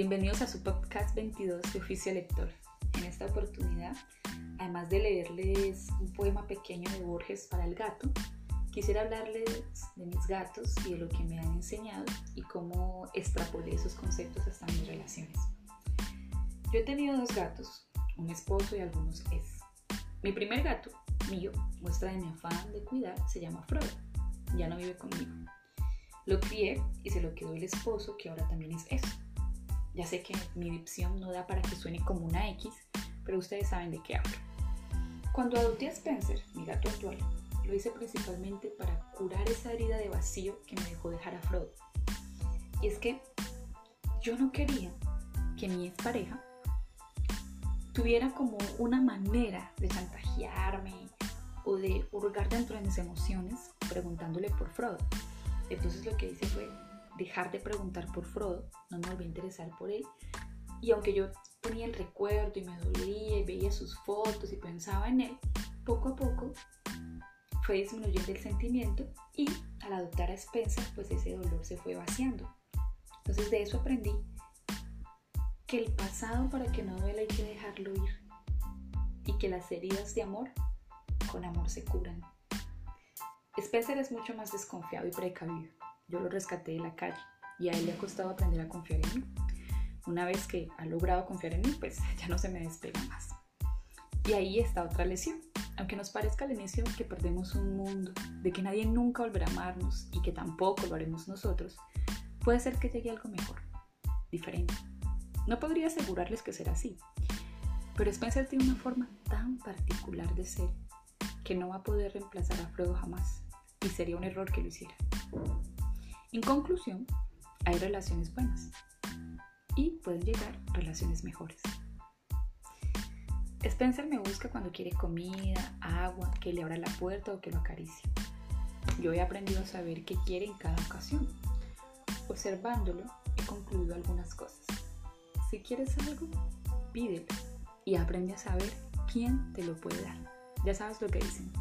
Bienvenidos a su podcast 22 de Oficio Lector. En esta oportunidad, además de leerles un poema pequeño de Borges para el gato, quisiera hablarles de mis gatos y de lo que me han enseñado y cómo extrapolé esos conceptos hasta mis relaciones. Yo he tenido dos gatos, un esposo y algunos es. Mi primer gato, mío, muestra de mi afán de cuidar, se llama Frodo. Ya no vive conmigo. Lo crié y se lo quedó el esposo, que ahora también es eso. Ya sé que mi dicción no da para que suene como una X, pero ustedes saben de qué hablo. Cuando adopté a Spencer, mi gato actual, lo hice principalmente para curar esa herida de vacío que me dejó dejar a Frodo. Y es que yo no quería que mi expareja tuviera como una manera de chantajearme o de hurgar dentro de mis emociones preguntándole por Frodo. Entonces lo que hice fue dejar de preguntar por Frodo, no me volví a interesar por él. Y aunque yo tenía el recuerdo y me dolía y veía sus fotos y pensaba en él, poco a poco fue disminuyendo el sentimiento y al adoptar a Spencer, pues ese dolor se fue vaciando. Entonces de eso aprendí que el pasado para que no duele hay que dejarlo ir y que las heridas de amor con amor se curan. Spencer es mucho más desconfiado y precavido. Yo lo rescaté de la calle y a él le ha costado aprender a confiar en mí. Una vez que ha logrado confiar en mí, pues ya no se me despega más. Y ahí está otra lesión. Aunque nos parezca al inicio que perdemos un mundo, de que nadie nunca volverá a amarnos y que tampoco lo haremos nosotros, puede ser que llegue algo mejor, diferente. No podría asegurarles que será así, pero Spencer tiene una forma tan particular de ser que no va a poder reemplazar a Frodo jamás y sería un error que lo hiciera. En conclusión, hay relaciones buenas y pueden llegar relaciones mejores. Spencer me busca cuando quiere comida, agua, que le abra la puerta o que lo acaricie. Yo he aprendido a saber qué quiere en cada ocasión. Observándolo, he concluido algunas cosas. Si quieres algo, pídelo y aprende a saber quién te lo puede dar. Ya sabes lo que dicen.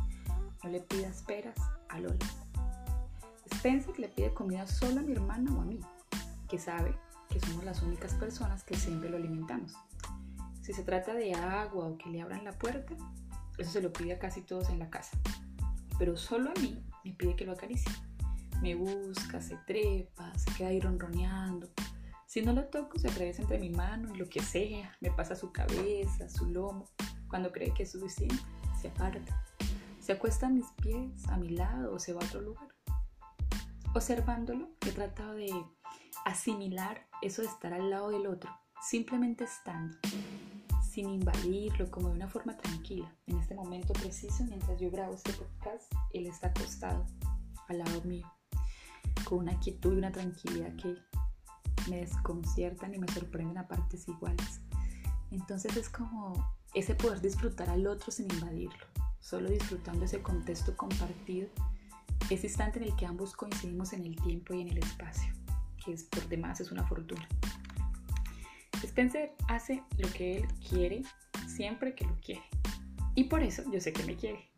No le pidas peras a Lola. Spencer le pide comida solo a mi hermana o a mí, que sabe que somos las únicas personas que siempre lo alimentamos. Si se trata de agua o que le abran la puerta, eso se lo pide a casi todos en la casa. Pero solo a mí me pide que lo acaricie. Me busca, se trepa, se queda ahí ronroneando. Si no lo toco, se atraviesa entre mi mano lo que sea. Me pasa su cabeza, su lomo. Cuando cree que es suficiente, se aparta. Se acuesta a mis pies, a mi lado o se va a otro lugar. Observándolo, he tratado de asimilar eso de estar al lado del otro, simplemente estando, sin invadirlo, como de una forma tranquila. En este momento preciso, mientras yo grabo este podcast, él está acostado al lado mío, con una quietud y una tranquilidad que me desconciertan y me sorprenden a partes iguales. Entonces es como ese poder disfrutar al otro sin invadirlo, solo disfrutando ese contexto compartido, ese instante en el que ambos coincidimos en el tiempo y en el espacio, que es por demás es una fortuna. Spencer hace lo que él quiere siempre que lo quiere. Y por eso yo sé que me quiere.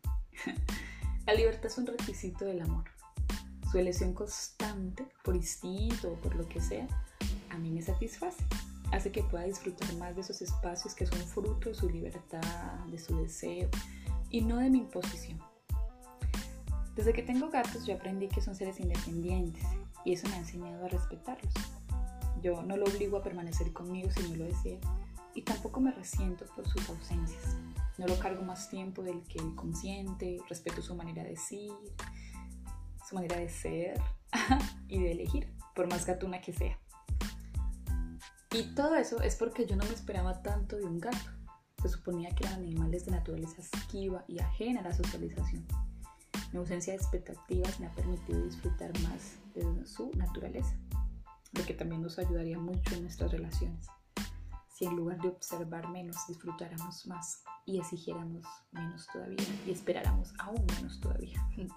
La libertad es un requisito del amor. Su elección constante, por instinto o por lo que sea, a mí me satisface hace que pueda disfrutar más de esos espacios que son fruto de su libertad, de su deseo y no de mi imposición. Desde que tengo gatos yo aprendí que son seres independientes y eso me ha enseñado a respetarlos. Yo no lo obligo a permanecer conmigo si no lo desea y tampoco me resiento por sus ausencias. No lo cargo más tiempo del que él consiente, respeto su manera de decir, su manera de ser y de elegir, por más gatuna que sea. Y todo eso es porque yo no me esperaba tanto de un gato. Se suponía que eran animales de naturaleza esquiva y ajena a la socialización. Mi ausencia de expectativas me ha permitido disfrutar más de su naturaleza, lo que también nos ayudaría mucho en nuestras relaciones. Si en lugar de observar menos disfrutáramos más y exigiéramos menos todavía y esperáramos aún menos todavía.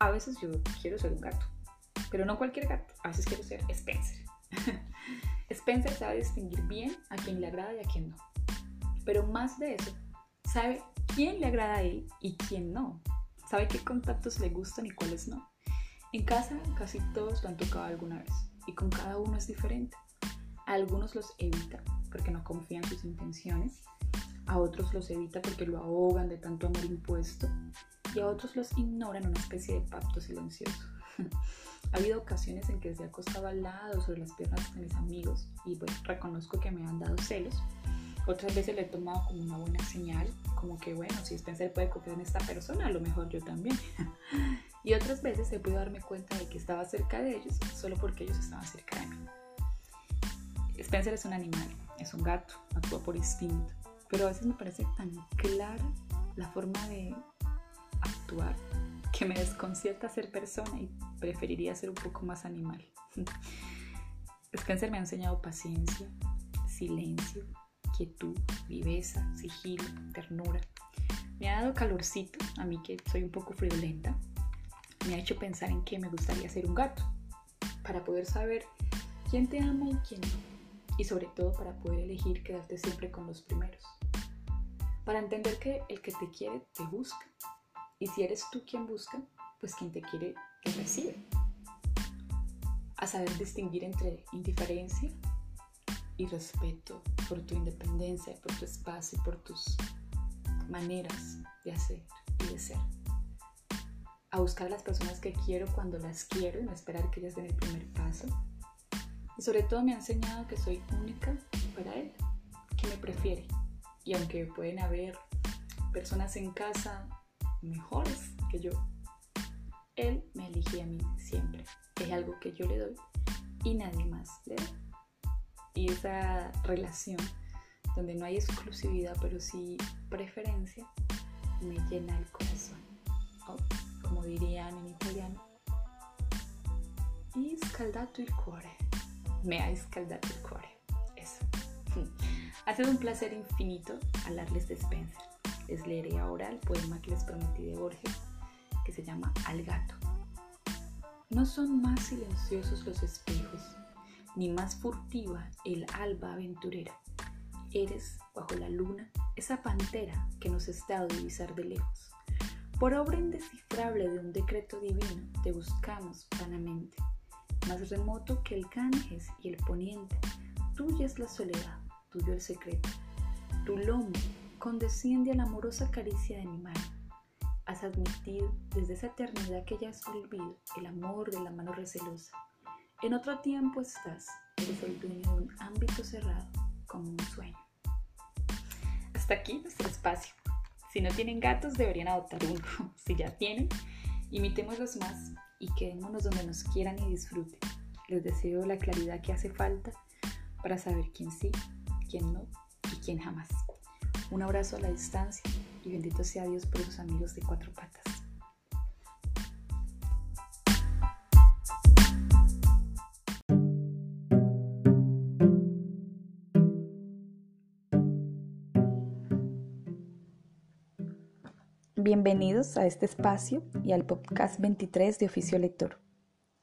A veces yo quiero ser un gato, pero no cualquier gato, a veces quiero ser Spencer. Spencer sabe distinguir bien a quien le agrada y a quien no. Pero más de eso, sabe quién le agrada a él y quién no. Sabe qué contactos le gustan y cuáles no. En casa casi todos lo han tocado alguna vez y con cada uno es diferente. A algunos los evita porque no confía en sus intenciones, a otros los evita porque lo ahogan de tanto amor impuesto y a otros los ignora en una especie de pacto silencioso. ha habido ocasiones en que se ha acostado al lado sobre las piernas de mis amigos y pues reconozco que me han dado celos. Otras veces le he tomado como una buena señal, como que bueno, si Spencer puede confiar en esta persona, a lo mejor yo también. y otras veces he podido darme cuenta de que estaba cerca de ellos solo porque ellos estaban cerca de mí. Spencer es un animal, es un gato, actúa por instinto, pero a veces me parece tan clara la forma de actuar que me desconcierta ser persona y preferiría ser un poco más animal. Spencer me ha enseñado paciencia, silencio, quietud, viveza, sigilo, ternura. Me ha dado calorcito, a mí que soy un poco friolenta. Me ha hecho pensar en que me gustaría ser un gato, para poder saber quién te ama y quién no y sobre todo para poder elegir quedarte siempre con los primeros. Para entender que el que te quiere te busca y si eres tú quien busca, pues quien te quiere te recibe. A saber distinguir entre indiferencia y respeto por tu independencia, por tu espacio, por tus maneras de hacer y de ser. A buscar a las personas que quiero cuando las quiero y no esperar que ellas den el primer paso y sobre todo me ha enseñado que soy única para él, que me prefiere. Y aunque pueden haber personas en casa mejores que yo, él me elige a mí siempre. Es algo que yo le doy y nadie más le da. Y esa relación donde no hay exclusividad, pero sí preferencia, me llena el corazón. como dirían en italiano, y scaldato il cuore me ha escaldado el cuore. Eso. Ha sido un placer infinito hablarles de Spencer. Les leeré ahora el poema que les prometí de Borges, que se llama Al gato. No son más silenciosos los espejos, ni más furtiva el alba aventurera. Eres, bajo la luna, esa pantera que nos está a divisar de lejos. Por obra indescifrable de un decreto divino, te buscamos vanamente más remoto que el Ganges y el poniente. Tuya es la soledad, tuyo el secreto. Tu lomo condesciende a la amorosa caricia de mi mano. Has admitido desde esa eternidad que ya has olvido el amor de la mano recelosa. En otro tiempo estás, eres el dueño un ámbito cerrado, como un sueño. Hasta aquí nuestro espacio. Si no tienen gatos, deberían adoptar uno. Si ya tienen, imitémoslos más y quedémonos donde nos quieran y disfruten. Les deseo la claridad que hace falta para saber quién sí, quién no y quién jamás. Un abrazo a la distancia y bendito sea Dios por sus amigos de cuatro patas. Bienvenidos a este espacio y al podcast 23 de Oficio Lector.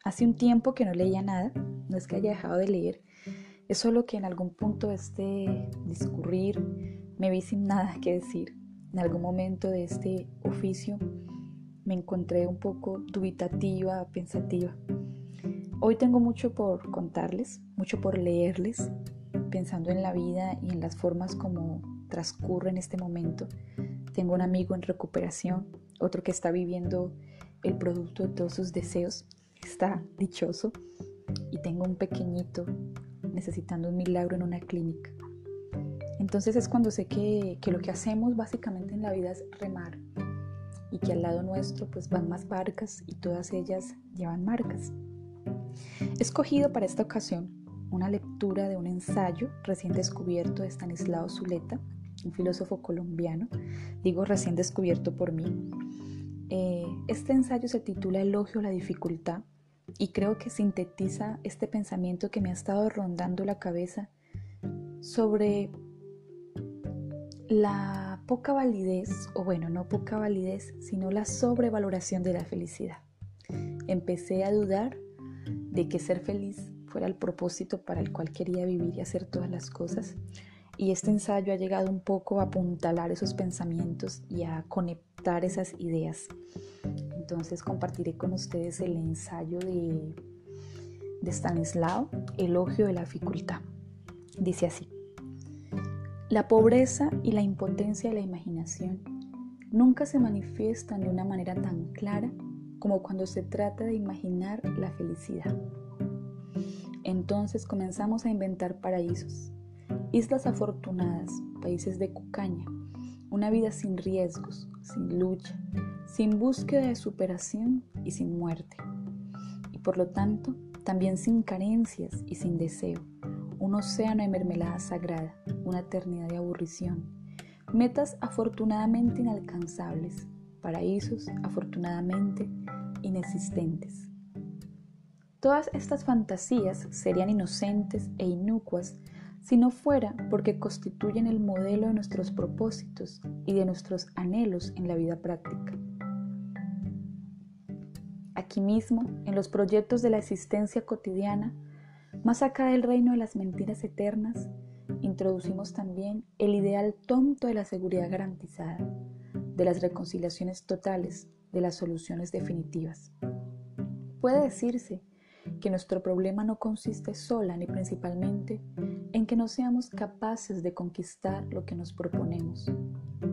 Hace un tiempo que no leía nada, no es que haya dejado de leer, es solo que en algún punto de este discurrir me vi sin nada que decir. En algún momento de este oficio me encontré un poco dubitativa, pensativa. Hoy tengo mucho por contarles, mucho por leerles, pensando en la vida y en las formas como transcurre en este momento tengo un amigo en recuperación, otro que está viviendo el producto de todos sus deseos, está dichoso. Y tengo un pequeñito necesitando un milagro en una clínica. Entonces es cuando sé que, que, lo que hacemos básicamente en la vida es remar y que al lado nuestro pues van más barcas y todas ellas llevan marcas. He escogido para esta ocasión una lectura de un ensayo recién descubierto de Stanislao Zuleta un filósofo colombiano, digo recién descubierto por mí. Eh, este ensayo se titula Elogio a la dificultad y creo que sintetiza este pensamiento que me ha estado rondando la cabeza sobre la poca validez, o bueno, no poca validez, sino la sobrevaloración de la felicidad. Empecé a dudar de que ser feliz fuera el propósito para el cual quería vivir y hacer todas las cosas y este ensayo ha llegado un poco a apuntalar esos pensamientos y a conectar esas ideas. Entonces compartiré con ustedes el ensayo de, Stanislao, Elogio de la dificultad. Dice así, la pobreza y la impotencia de la imaginación nunca se manifiestan de una manera tan clara como cuando se trata de imaginar la felicidad. Entonces comenzamos a inventar paraísos, islas afortunadas, países de cucaña, una vida sin riesgos, sin lucha, sin búsqueda de superación y sin muerte. Y por lo tanto, también sin carencias y sin deseo, un océano de mermelada sagrada, una eternidad de aburrición, metas afortunadamente inalcanzables, paraísos afortunadamente inexistentes. Todas estas fantasías serían inocentes e inocuas si no fuera porque constituyen el modelo de nuestros propósitos y de nuestros anhelos en la vida práctica. Aquí mismo, en los proyectos de la existencia cotidiana, más acá del reino de las mentiras eternas, introducimos también el ideal tonto de la seguridad garantizada, de las reconciliaciones totales, de las soluciones definitivas. Puede decirse que nuestro problema no consiste sola ni principalmente en que no seamos capaces de conquistar lo que nos proponemos,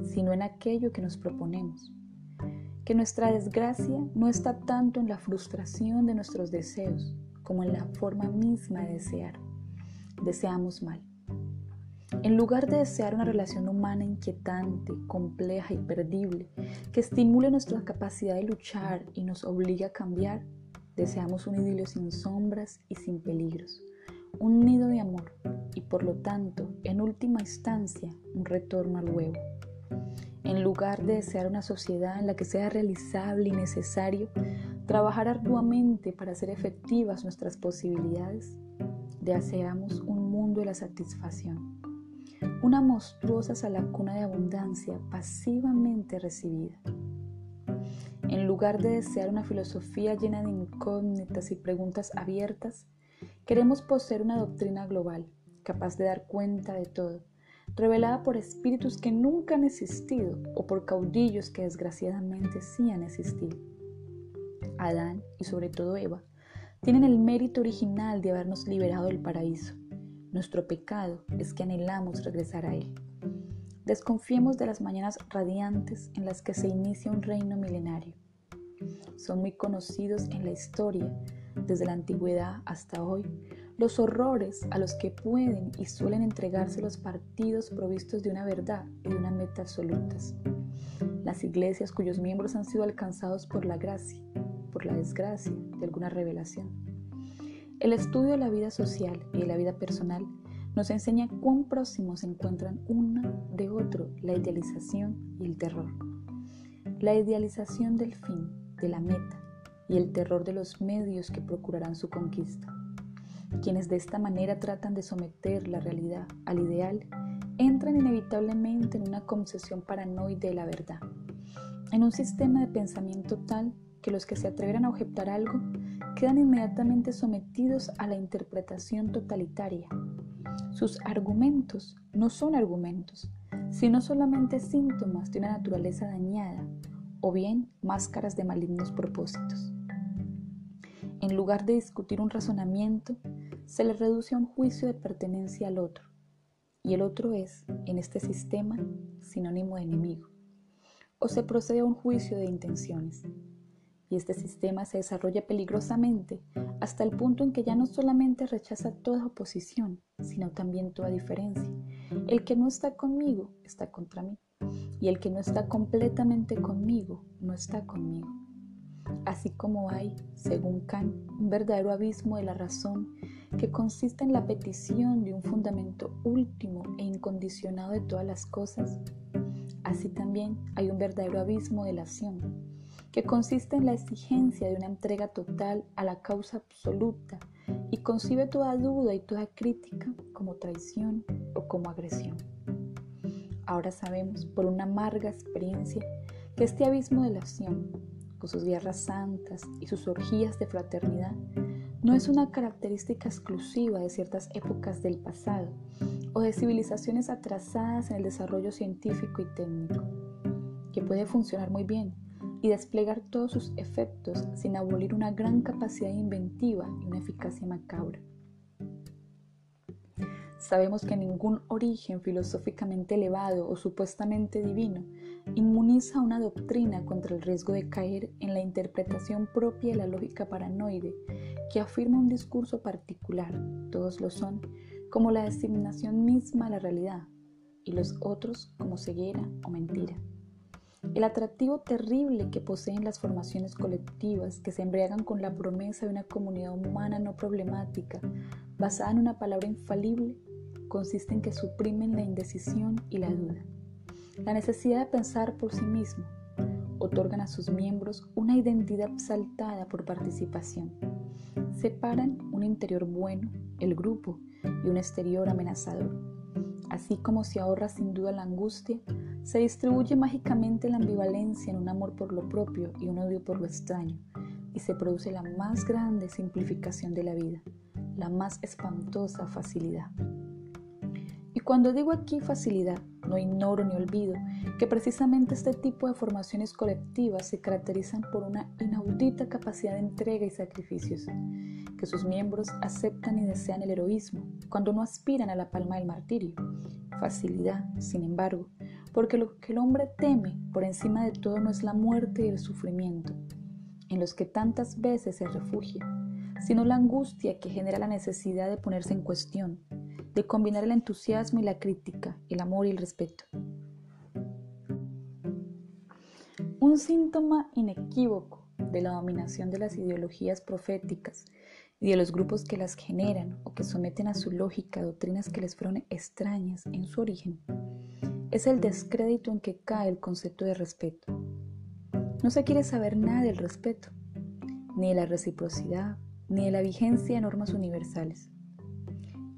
sino en aquello que nos proponemos. Que nuestra desgracia no está tanto en la frustración de nuestros deseos como en la forma misma de desear. Deseamos mal. En lugar de desear una relación humana inquietante, compleja y perdible, que estimule nuestra capacidad de luchar y nos obligue a cambiar, Deseamos un idilio sin sombras y sin peligros, un nido de amor y por lo tanto, en última instancia, un retorno al huevo. En lugar de desear una sociedad en la que sea realizable y necesario trabajar arduamente para hacer efectivas nuestras posibilidades, deseamos un mundo de la satisfacción, una monstruosa salacuna de abundancia pasivamente recibida en lugar de desear una filosofía llena de incógnitas y preguntas abiertas, queremos poseer una doctrina global, capaz de dar cuenta de todo, revelada por espíritus que nunca han existido o por caudillos que desgraciadamente sí han existido. Adán y sobre todo Eva tienen el mérito original de habernos liberado del paraíso. Nuestro pecado es que anhelamos regresar a él. Desconfiemos de las mañanas radiantes en las que se inicia un reino milenario son muy conocidos en la historia, desde la antigüedad hasta hoy, los horrores a los que pueden y suelen entregarse los partidos provistos de una verdad y de una meta absolutas. Las iglesias cuyos miembros han sido alcanzados por la gracia, por la desgracia de alguna revelación. El estudio de la vida social y de la vida personal nos enseña cuán próximos se encuentran uno de otro la idealización y el terror. La idealización del fin de la meta y el terror de los medios que procurarán su conquista. Quienes de esta manera tratan de someter la realidad al ideal entran inevitablemente en una concesión paranoide de la verdad, en un sistema de pensamiento tal que los que se atreverán a objetar algo quedan inmediatamente sometidos a la interpretación totalitaria. Sus argumentos no son argumentos, sino solamente síntomas de una naturaleza dañada, o bien máscaras de malignos propósitos. En lugar de discutir un razonamiento, se le reduce a un juicio de pertenencia al otro, y el otro es, en este sistema, sinónimo de enemigo, o se procede a un juicio de intenciones, y este sistema se desarrolla peligrosamente hasta el punto en que ya no solamente rechaza toda oposición, sino también toda diferencia. El que no está conmigo está contra mí y el que no está completamente conmigo no está conmigo. Así como hay, según Kant, un verdadero abismo de la razón que consiste en la petición de un fundamento último e incondicionado de todas las cosas, así también hay un verdadero abismo de la acción, que consiste en la exigencia de una entrega total a la causa absoluta y concibe toda duda y toda crítica como traición o como agresión. Ahora sabemos por una amarga experiencia que este abismo de la acción, con sus guerras santas y sus orgías de fraternidad, no es una característica exclusiva de ciertas épocas del pasado o de civilizaciones atrasadas en el desarrollo científico y técnico, que puede funcionar muy bien y desplegar todos sus efectos sin abolir una gran capacidad inventiva y una eficacia macabra Sabemos que ningún origen filosóficamente elevado o supuestamente divino inmuniza una doctrina contra el riesgo de caer en la interpretación propia de la lógica paranoide que afirma un discurso particular, todos lo son, como la designación misma de la realidad, y los otros como ceguera o mentira. El atractivo terrible que poseen las formaciones colectivas que se embriagan con la promesa de una comunidad humana no problemática, basada en una palabra infalible, consiste en que suprimen la indecisión y la duda. La necesidad de pensar por sí mismo otorgan a sus miembros una identidad exaltada por participación. Separan un interior bueno, el grupo, y un exterior amenazador. Así como se ahorra sin duda la angustia, se distribuye mágicamente la ambivalencia en un amor por lo propio y un odio por lo extraño, y se produce la más grande simplificación de la vida, la más espantosa facilidad. Cuando digo aquí facilidad, no ignoro ni olvido que precisamente este tipo de formaciones colectivas se caracterizan por una inaudita capacidad de entrega y sacrificios, que sus miembros aceptan y desean el heroísmo cuando no aspiran a la palma del martirio. Facilidad, sin embargo, porque lo que el hombre teme por encima de todo no es la muerte y el sufrimiento, en los que tantas veces se refugia, sino la angustia que genera la necesidad de ponerse en cuestión, de combinar el entusiasmo y la crítica, el amor y el respeto. Un síntoma inequívoco de la dominación de las ideologías proféticas y de los grupos que las generan o que someten a su lógica doctrinas que les fueron extrañas en su origen es el descrédito en que cae el concepto de respeto. No se quiere saber nada del respeto, ni de la reciprocidad, ni de la vigencia de normas universales.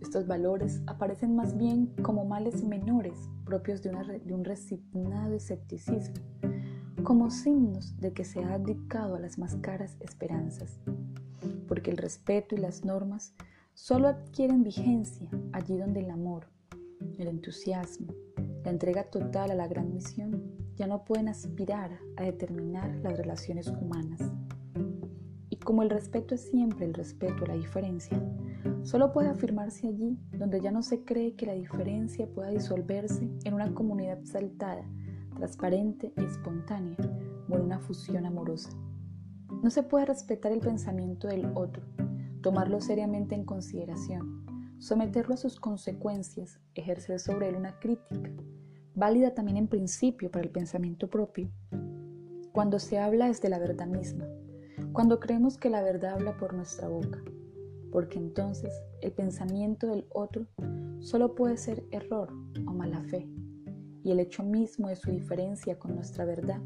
Estos valores aparecen más bien como males menores propios de, un resignado escepticismo, como signos de que se ha abdicado a las más caras esperanzas, porque el respeto y las normas solo adquieren vigencia allí donde el amor, el entusiasmo, la entrega total a la gran misión ya no pueden aspirar a determinar las relaciones humanas. Y como el respeto es siempre el respeto a la diferencia, Solo puede afirmarse allí donde ya no se cree que la diferencia pueda disolverse en una comunidad exaltada, transparente y espontánea, o en una fusión amorosa. No se puede respetar el pensamiento del otro, tomarlo seriamente en consideración, someterlo a sus consecuencias, ejercer sobre él una crítica, válida también en principio para el pensamiento propio. Cuando se habla es de la verdad misma, cuando creemos que la verdad habla por nuestra boca, porque entonces el pensamiento del otro solo puede ser error o mala fe, y el hecho mismo de su diferencia con nuestra verdad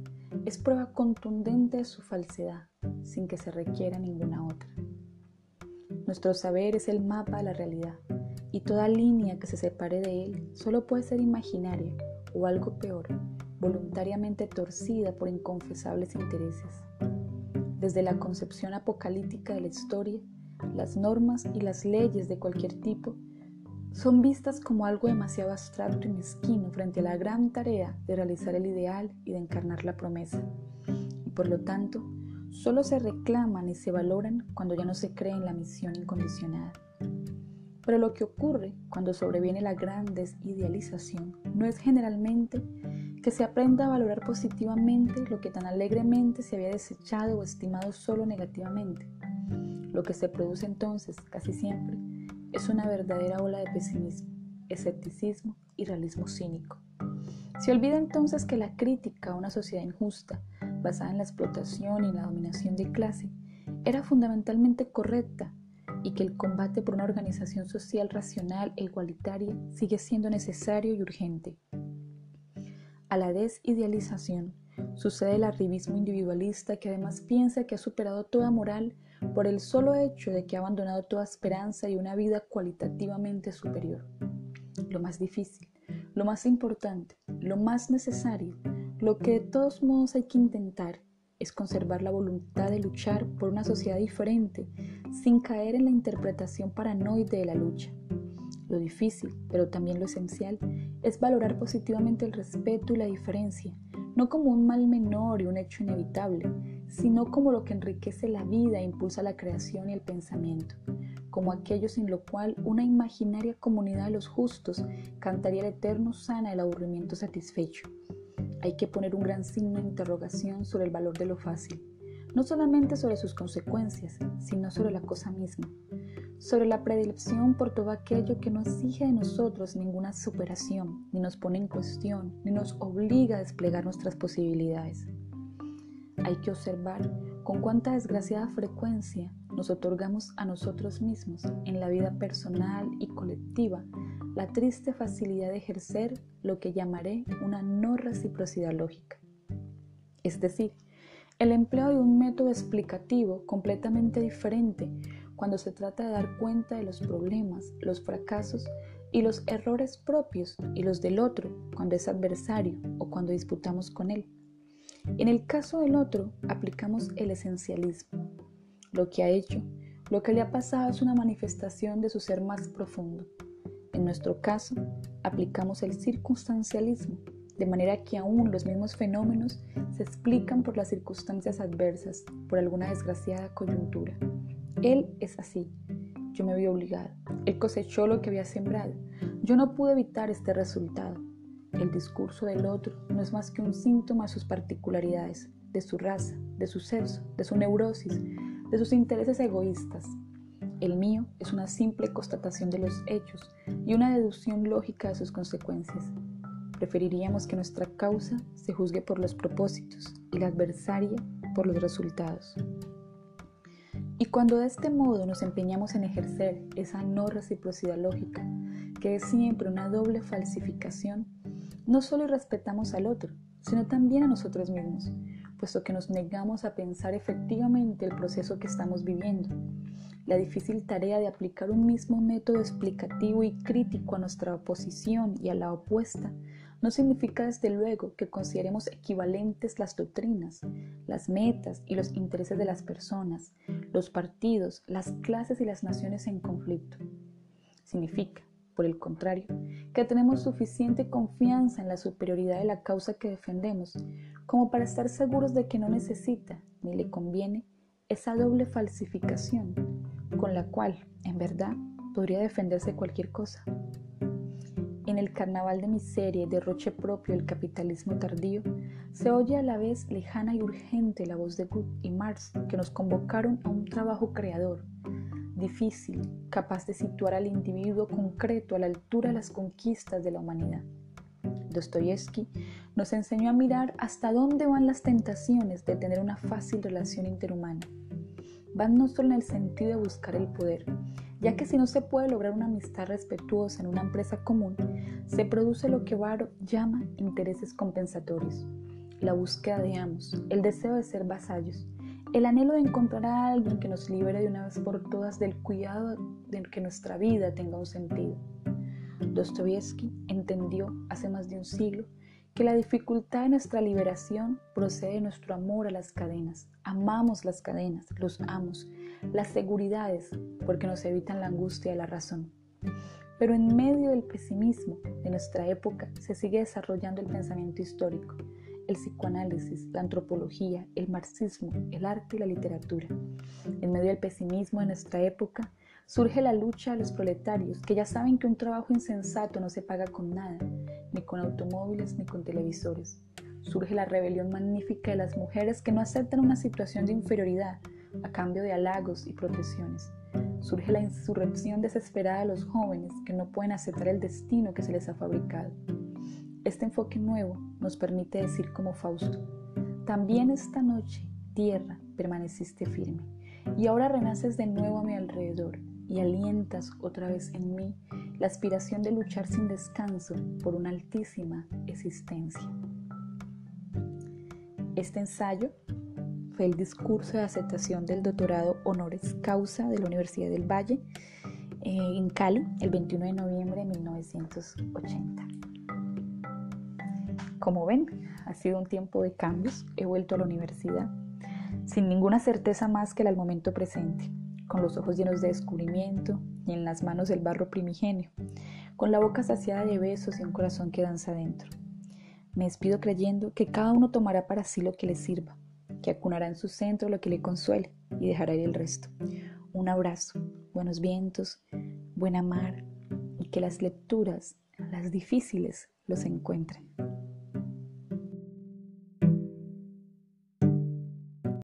es prueba contundente de su falsedad, sin que se requiera ninguna otra. Nuestro saber es el mapa de la realidad, y toda línea que se separe de él solo puede ser imaginaria o algo peor, voluntariamente torcida por inconfesables intereses. Desde la concepción apocalíptica de la historia, las normas y las leyes de cualquier tipo son vistas como algo demasiado abstracto y mezquino frente a la gran tarea de realizar el ideal y de encarnar la promesa. Y por lo tanto, solo se reclaman y se valoran cuando ya no se cree en la misión incondicionada. Pero lo que ocurre cuando sobreviene la gran desidealización no es generalmente que se aprenda a valorar positivamente lo que tan alegremente se había desechado o estimado solo negativamente, lo que se produce entonces, casi siempre, es una verdadera ola de pesimismo, escepticismo y realismo cínico. Se olvida entonces que la crítica a una sociedad injusta, basada en la explotación y la dominación de clase, era fundamentalmente correcta y que el combate por una organización social racional e igualitaria sigue siendo necesario y urgente. A la desidealización sucede el arribismo individualista que además piensa que ha superado toda moral por el solo hecho de que ha abandonado toda esperanza y una vida cualitativamente superior. Lo más difícil, lo más importante, lo más necesario, lo que de todos modos hay que intentar es conservar la voluntad de luchar por una sociedad diferente sin caer en la interpretación paranoide de la lucha. Lo difícil, pero también lo esencial, es valorar positivamente el respeto y la diferencia, no como un mal menor y un hecho inevitable, sino como lo que enriquece la vida e impulsa la creación y el pensamiento, como aquello sin lo cual una imaginaria comunidad de los justos cantaría el eterno sana el aburrimiento satisfecho. Hay que poner un gran signo de interrogación sobre el valor de lo fácil, no solamente sobre sus consecuencias, sino sobre la cosa misma, sobre la predilección por todo aquello que no exige de nosotros ninguna superación, ni nos pone en cuestión, ni nos obliga a desplegar nuestras posibilidades. Hay que observar con cuánta desgraciada frecuencia nos otorgamos a nosotros mismos en la vida personal y colectiva la triste facilidad de ejercer lo que llamaré una no reciprocidad lógica. Es decir, el empleo de un método explicativo completamente diferente cuando se trata de dar cuenta de los problemas, los fracasos y los errores propios y los del otro cuando es adversario o cuando disputamos con él. En el caso del otro, aplicamos el esencialismo. Lo que ha hecho, lo que le ha pasado es una manifestación de su ser más profundo. En nuestro caso, aplicamos el circunstancialismo, de manera que aún los mismos fenómenos se explican por las circunstancias adversas, por alguna desgraciada coyuntura. Él es así. Yo me vi obligado. Él cosechó lo que había sembrado. Yo no pude evitar este resultado. El discurso del otro no es más que un síntoma de sus particularidades, de su raza, de su sexo, de su neurosis, de sus intereses egoístas. El mío es una simple constatación de los hechos y una deducción lógica de sus consecuencias. Preferiríamos que nuestra causa se juzgue por los propósitos y la adversaria por los resultados. Y cuando de este modo nos empeñamos en ejercer esa no reciprocidad lógica, que es siempre una doble falsificación, no solo respetamos al otro, sino también a nosotros mismos, puesto que nos negamos a pensar efectivamente el proceso que estamos viviendo. La difícil tarea de aplicar un mismo método explicativo y crítico a nuestra oposición y a la opuesta no significa desde luego que consideremos equivalentes las doctrinas, las metas y los intereses de las personas, los partidos, las clases y las naciones en conflicto. Significa por el contrario, que tenemos suficiente confianza en la superioridad de la causa que defendemos como para estar seguros de que no necesita ni le conviene esa doble falsificación con la cual, en verdad, podría defenderse cualquier cosa. En el carnaval de miseria y derroche propio del capitalismo tardío, se oye a la vez lejana y urgente la voz de Good y Marx que nos convocaron a un trabajo creador, difícil, capaz de situar al individuo concreto a la altura de las conquistas de la humanidad. Dostoyevsky nos enseñó a mirar hasta dónde van las tentaciones de tener una fácil relación interhumana. Van no solo en el sentido de buscar el poder, ya que si no se puede lograr una amistad respetuosa en una empresa común, se produce lo que Baro llama intereses compensatorios, la búsqueda de amos, el deseo de ser vasallos, el anhelo de encontrar a alguien que nos libere de una vez por todas del cuidado de que nuestra vida tenga un sentido. Dostoyevsky entendió hace más de un siglo que la dificultad de nuestra liberación procede de nuestro amor a las cadenas. Amamos las cadenas, los amos, las seguridades, porque nos evitan la angustia de la razón. Pero en medio del pesimismo de nuestra época se sigue desarrollando el pensamiento histórico el psicoanálisis, la antropología, el marxismo, el arte y la literatura. En medio del pesimismo de nuestra época, surge la lucha de los proletarios, que ya saben que un trabajo insensato no se paga con nada, ni con automóviles ni con televisores. Surge la rebelión magnífica de las mujeres que no aceptan una situación de inferioridad a cambio de halagos y protecciones. Surge la insurrección desesperada de los jóvenes que no pueden aceptar el destino que se les ha fabricado. Este enfoque nuevo nos permite decir como Fausto, también esta noche, tierra, permaneciste firme, y ahora renaces de nuevo a mi alrededor y alientas otra vez en mí la aspiración de luchar sin descanso por una altísima existencia. Este ensayo fue el discurso de aceptación del doctorado honoris causa de la Universidad del Valle eh, en Cali el 21 de noviembre de 1980. Como ven, ha sido un tiempo de cambios. He vuelto a la universidad sin ninguna certeza más que la del momento presente, con los ojos llenos de descubrimiento y en las manos el barro primigenio, con la boca saciada de besos y un corazón que danza adentro. Me despido creyendo que cada uno tomará para sí lo que le sirva, que acunará en su centro lo que le consuele y dejará ir el resto. Un abrazo, buenos vientos, buena mar y que las lecturas, las difíciles, los encuentren.